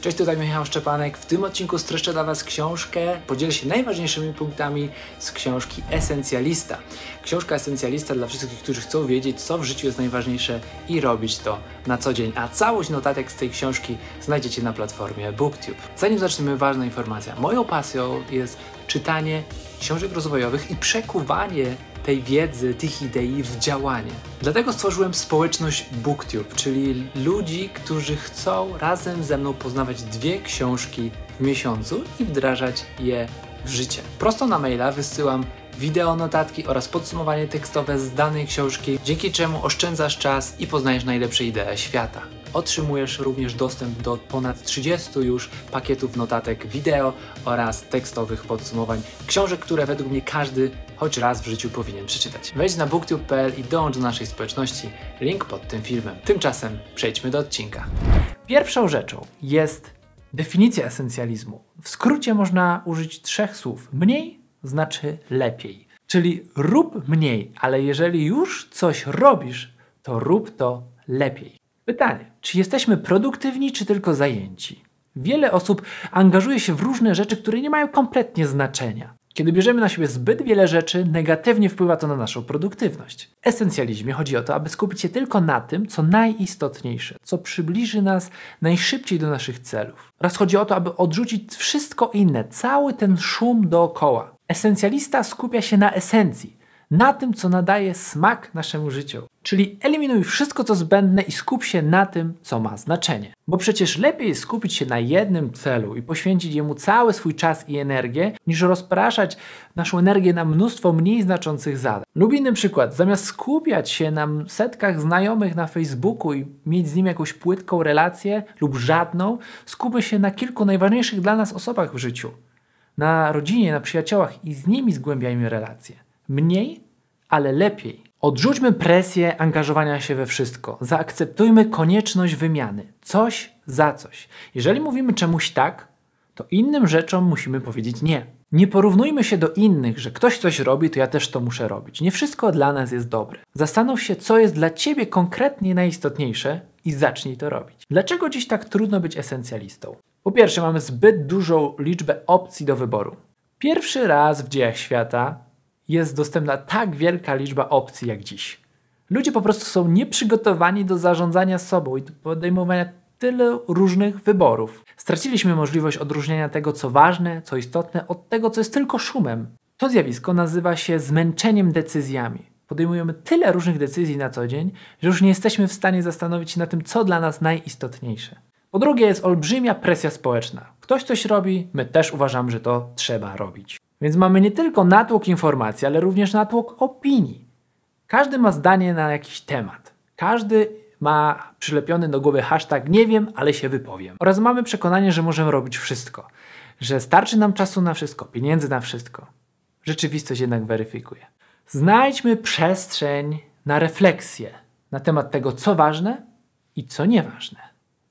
Cześć, tutaj Michał Szczepanek. W tym odcinku streszczę dla Was książkę. Podzielę się najważniejszymi punktami z książki Esencjalista. Książka Esencjalista dla wszystkich, którzy chcą wiedzieć, co w życiu jest najważniejsze i robić to na co dzień. A całość notatek z tej książki znajdziecie na platformie BookTube. Zanim zaczniemy, ważna informacja. Moją pasją jest czytanie książek rozwojowych i przekuwanie tej wiedzy, tych idei w działanie. Dlatego stworzyłem społeczność BookTube, czyli ludzi, którzy chcą razem ze mną poznawać dwie książki w miesiącu i wdrażać je w życie. Prosto na maila wysyłam wideo notatki oraz podsumowanie tekstowe z danej książki, dzięki czemu oszczędzasz czas i poznajesz najlepsze idee świata. Otrzymujesz również dostęp do ponad 30 już pakietów notatek wideo oraz tekstowych podsumowań książek, które według mnie każdy choć raz w życiu powinien przeczytać. Wejdź na booktube.pl i dołącz do naszej społeczności. Link pod tym filmem. Tymczasem przejdźmy do odcinka. Pierwszą rzeczą jest definicja esencjalizmu. W skrócie można użyć trzech słów. Mniej znaczy lepiej. Czyli rób mniej, ale jeżeli już coś robisz, to rób to lepiej. Pytanie, czy jesteśmy produktywni, czy tylko zajęci? Wiele osób angażuje się w różne rzeczy, które nie mają kompletnie znaczenia. Kiedy bierzemy na siebie zbyt wiele rzeczy, negatywnie wpływa to na naszą produktywność. W esencjalizmie chodzi o to, aby skupić się tylko na tym, co najistotniejsze, co przybliży nas najszybciej do naszych celów. Oraz chodzi o to, aby odrzucić wszystko inne, cały ten szum dookoła. Esencjalista skupia się na esencji, na tym, co nadaje smak naszemu życiu. Czyli eliminuj wszystko, co zbędne i skup się na tym, co ma znaczenie. Bo przecież lepiej skupić się na jednym celu i poświęcić jemu cały swój czas i energię, niż rozpraszać naszą energię na mnóstwo mniej znaczących zadań. Lub inny przykład, zamiast skupiać się na setkach znajomych na Facebooku i mieć z nim jakąś płytką relację lub żadną, skupmy się na kilku najważniejszych dla nas osobach w życiu. Na rodzinie, na przyjaciołach i z nimi zgłębiajmy relacje. Mniej, ale lepiej. Odrzućmy presję angażowania się we wszystko. Zaakceptujmy konieczność wymiany. Coś za coś. Jeżeli mówimy czemuś tak, to innym rzeczom musimy powiedzieć nie. Nie porównujmy się do innych, że ktoś coś robi, to ja też to muszę robić. Nie wszystko dla nas jest dobre. Zastanów się, co jest dla ciebie konkretnie najistotniejsze i zacznij to robić. Dlaczego dziś tak trudno być esencjalistą? Po pierwsze, mamy zbyt dużą liczbę opcji do wyboru. Pierwszy raz w dziejach świata jest dostępna tak wielka liczba opcji jak dziś. Ludzie po prostu są nieprzygotowani do zarządzania sobą i do podejmowania tyle różnych wyborów. Straciliśmy możliwość odróżniania tego, co ważne, co istotne, od tego, co jest tylko szumem. To zjawisko nazywa się zmęczeniem decyzjami. Podejmujemy tyle różnych decyzji na co dzień, że już nie jesteśmy w stanie zastanowić się na tym, co dla nas najistotniejsze. Po drugie, jest olbrzymia presja społeczna. Ktoś coś robi, my też uważamy, że to trzeba robić. Więc mamy nie tylko natłok informacji, ale również natłok opinii. Każdy ma zdanie na jakiś temat. Każdy ma przylepiony do głowy hashtag nie wiem, ale się wypowiem. Oraz mamy przekonanie, że możemy robić wszystko. Że starczy nam czasu na wszystko, pieniędzy na wszystko. Rzeczywistość jednak weryfikuje. Znajdźmy przestrzeń na refleksję na temat tego, co ważne i co nieważne.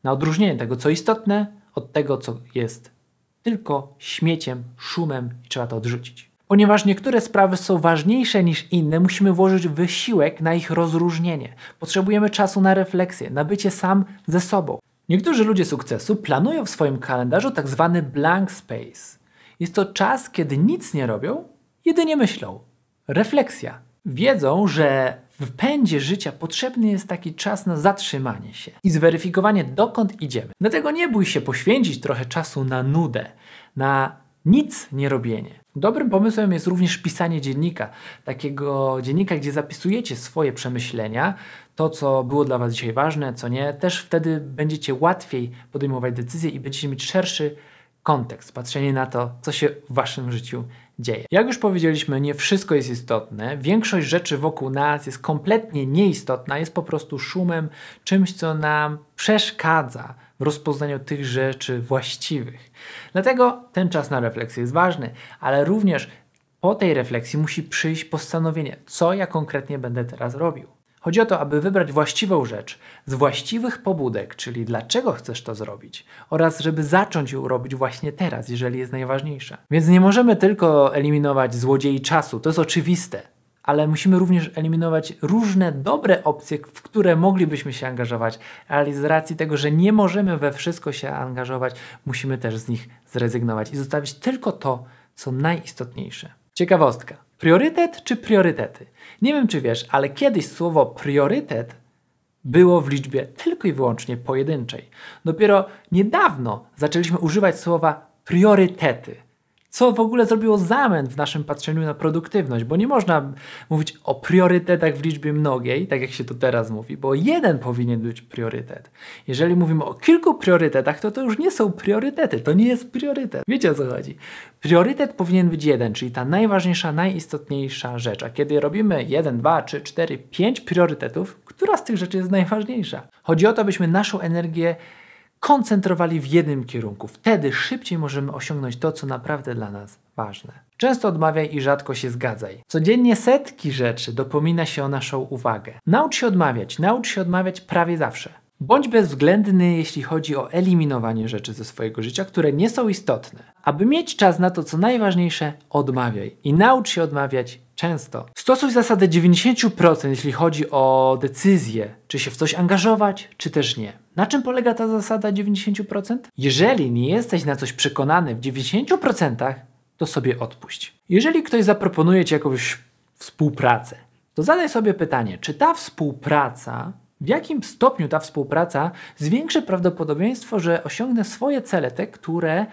Na odróżnienie tego, co istotne, od tego, co jest tylko śmieciem, szumem i trzeba to odrzucić. Ponieważ niektóre sprawy są ważniejsze niż inne, musimy włożyć wysiłek na ich rozróżnienie. Potrzebujemy czasu na refleksję, na bycie sam ze sobą. Niektórzy ludzie sukcesu planują w swoim kalendarzu tak zwany blank space. Jest to czas, kiedy nic nie robią, jedynie myślą. Refleksja. Wiedzą, że w pędzie życia potrzebny jest taki czas na zatrzymanie się i zweryfikowanie, dokąd idziemy. Dlatego nie bój się poświęcić trochę czasu na nudę, na nic nie robienie. Dobrym pomysłem jest również pisanie dziennika. Takiego dziennika, gdzie zapisujecie swoje przemyślenia, to co było dla Was dzisiaj ważne, co nie. Też wtedy będziecie łatwiej podejmować decyzje i będziecie mieć szerszy kontekst, patrzenie na to, co się w Waszym życiu dzieje. Jak już powiedzieliśmy, nie wszystko jest istotne. Większość rzeczy wokół nas jest kompletnie nieistotna, jest po prostu szumem, czymś, co nam przeszkadza w rozpoznaniu tych rzeczy właściwych. Dlatego ten czas na refleksję jest ważny, ale również po tej refleksji musi przyjść postanowienie, co ja konkretnie będę teraz robił. Chodzi o to, aby wybrać właściwą rzecz z właściwych pobudek, czyli dlaczego chcesz to zrobić, oraz żeby zacząć ją robić właśnie teraz, jeżeli jest najważniejsza. Więc nie możemy tylko eliminować złodziei czasu, to jest oczywiste, ale musimy również eliminować różne dobre opcje, w które moglibyśmy się angażować, ale z racji tego, że nie możemy we wszystko się angażować, musimy też z nich zrezygnować i zostawić tylko to, co najistotniejsze. Ciekawostka. Priorytet czy priorytety? Nie wiem, czy wiesz, ale kiedyś słowo priorytet było w liczbie tylko i wyłącznie pojedynczej. Dopiero niedawno zaczęliśmy używać słowa priorytety co w ogóle zrobiło zamęt w naszym patrzeniu na produktywność, bo nie można mówić o priorytetach w liczbie mnogiej, tak jak się to teraz mówi, bo jeden powinien być priorytet. Jeżeli mówimy o kilku priorytetach, to to już nie są priorytety, to nie jest priorytet. Wiecie o co chodzi? Priorytet powinien być jeden, czyli ta najważniejsza, najistotniejsza rzecz. A kiedy robimy jeden, dwa, trzy, cztery, pięć priorytetów, która z tych rzeczy jest najważniejsza? Chodzi o to, abyśmy naszą energię koncentrowali w jednym kierunku. Wtedy szybciej możemy osiągnąć to, co naprawdę dla nas ważne. Często odmawiaj i rzadko się zgadzaj. Codziennie setki rzeczy dopomina się o naszą uwagę. Naucz się odmawiać, naucz się odmawiać prawie zawsze. Bądź bezwzględny, jeśli chodzi o eliminowanie rzeczy ze swojego życia, które nie są istotne. Aby mieć czas na to, co najważniejsze, odmawiaj i naucz się odmawiać często. Stosuj zasadę 90%, jeśli chodzi o decyzję, czy się w coś angażować, czy też nie. Na czym polega ta zasada 90%? Jeżeli nie jesteś na coś przekonany w 90%, to sobie odpuść. Jeżeli ktoś zaproponuje ci jakąś współpracę, to zadaj sobie pytanie, czy ta współpraca, w jakim stopniu ta współpraca zwiększy prawdopodobieństwo, że osiągnę swoje cele, te, które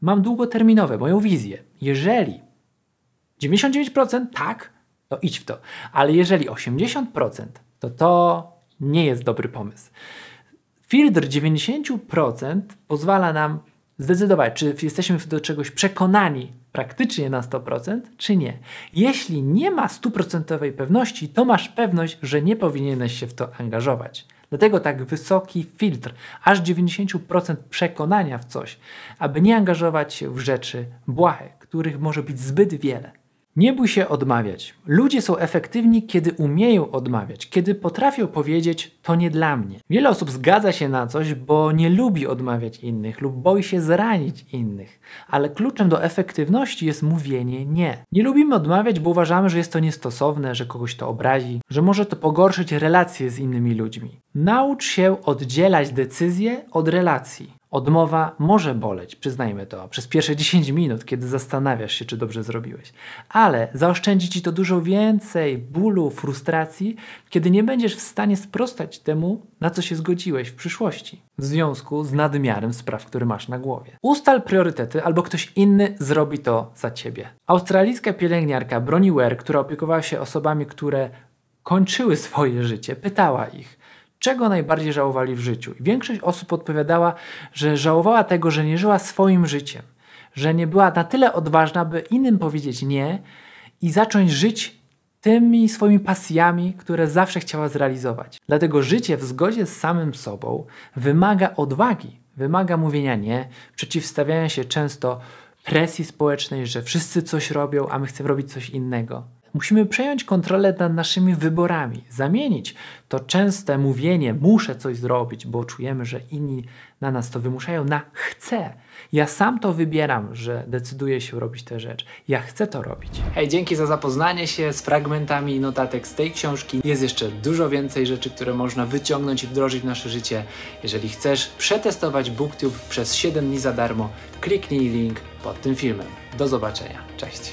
mam długoterminowe, moją wizję. Jeżeli 99% tak, to idź w to. Ale jeżeli 80%, to to nie jest dobry pomysł. Filtr 90% pozwala nam zdecydować, czy jesteśmy do czegoś przekonani praktycznie na 100%, czy nie. Jeśli nie ma stuprocentowej pewności, to masz pewność, że nie powinieneś się w to angażować. Dlatego tak wysoki filtr, aż 90% przekonania w coś, aby nie angażować się w rzeczy błahe, których może być zbyt wiele. Nie bój się odmawiać. Ludzie są efektywni, kiedy umieją odmawiać, kiedy potrafią powiedzieć to nie dla mnie. Wiele osób zgadza się na coś, bo nie lubi odmawiać innych lub boi się zranić innych, ale kluczem do efektywności jest mówienie nie. Nie lubimy odmawiać, bo uważamy, że jest to niestosowne, że kogoś to obrazi, że może to pogorszyć relacje z innymi ludźmi. Naucz się oddzielać decyzje od relacji. Odmowa może boleć, przyznajmy to, przez pierwsze 10 minut, kiedy zastanawiasz się, czy dobrze zrobiłeś. Ale zaoszczędzi ci to dużo więcej bólu, frustracji, kiedy nie będziesz w stanie sprostać temu, na co się zgodziłeś w przyszłości, w związku z nadmiarem spraw, które masz na głowie. Ustal priorytety, albo ktoś inny zrobi to za ciebie. Australijska pielęgniarka Bronnie Ware, która opiekowała się osobami, które kończyły swoje życie, pytała ich, czego najbardziej żałowali w życiu. I większość osób odpowiadała, że żałowała tego, że nie żyła swoim życiem, że nie była na tyle odważna, by innym powiedzieć nie i zacząć żyć tymi swoimi pasjami, które zawsze chciała zrealizować. Dlatego życie w zgodzie z samym sobą wymaga odwagi, wymaga mówienia nie, przeciwstawiania się często presji społecznej, że wszyscy coś robią, a my chcemy robić coś innego. Musimy przejąć kontrolę nad naszymi wyborami, zamienić to częste mówienie muszę coś zrobić, bo czujemy, że inni na nas to wymuszają, na chcę. Ja sam to wybieram, że decyduję się robić tę rzecz. Ja chcę to robić. Hej, dzięki za zapoznanie się z fragmentami notatek z tej książki. Jest jeszcze dużo więcej rzeczy, które można wyciągnąć i wdrożyć w nasze życie. Jeżeli chcesz przetestować BookTube przez 7 dni za darmo, kliknij link pod tym filmem. Do zobaczenia. Cześć.